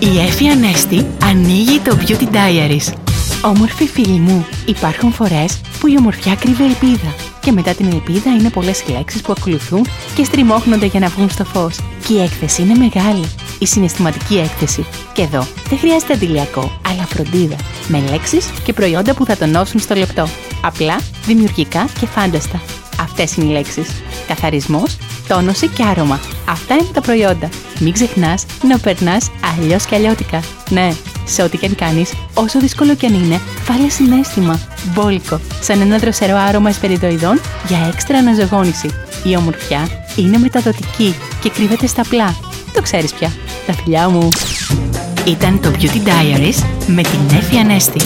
Η Εφη Ανέστη ανοίγει το Beauty Diaries. Όμορφοι φίλοι μου, υπάρχουν φορές που η ομορφιά κρύβει ελπίδα. Και μετά την ελπίδα είναι πολλές οι λέξεις που ακολουθούν και στριμώχνονται για να βγουν στο φως. Και η έκθεση είναι μεγάλη. Η συναισθηματική έκθεση. Και εδώ δεν χρειάζεται αντιλιακό, αλλά φροντίδα. Με λέξεις και προϊόντα που θα τονώσουν στο λεπτό. Απλά, δημιουργικά και φάνταστα. Αυτές είναι οι λέξεις. Καθαρισμός, τόνωση και άρωμα. Αυτά είναι τα προϊόντα. Μην ξεχνάς να περνάς αλλιώς και αλλιώτικα. Ναι, σε ό,τι και αν κάνεις, όσο δύσκολο και αν είναι, βάλε συνέστημα. Μπόλικο, σαν ένα δροσερό άρωμα εσπεριδοειδών για έξτρα αναζωγόνηση. Η ομορφιά είναι μεταδοτική και κρύβεται στα απλά. Το ξέρεις πια. Τα φιλιά μου. Ήταν το Beauty Diaries με την Εφη Ανέστη.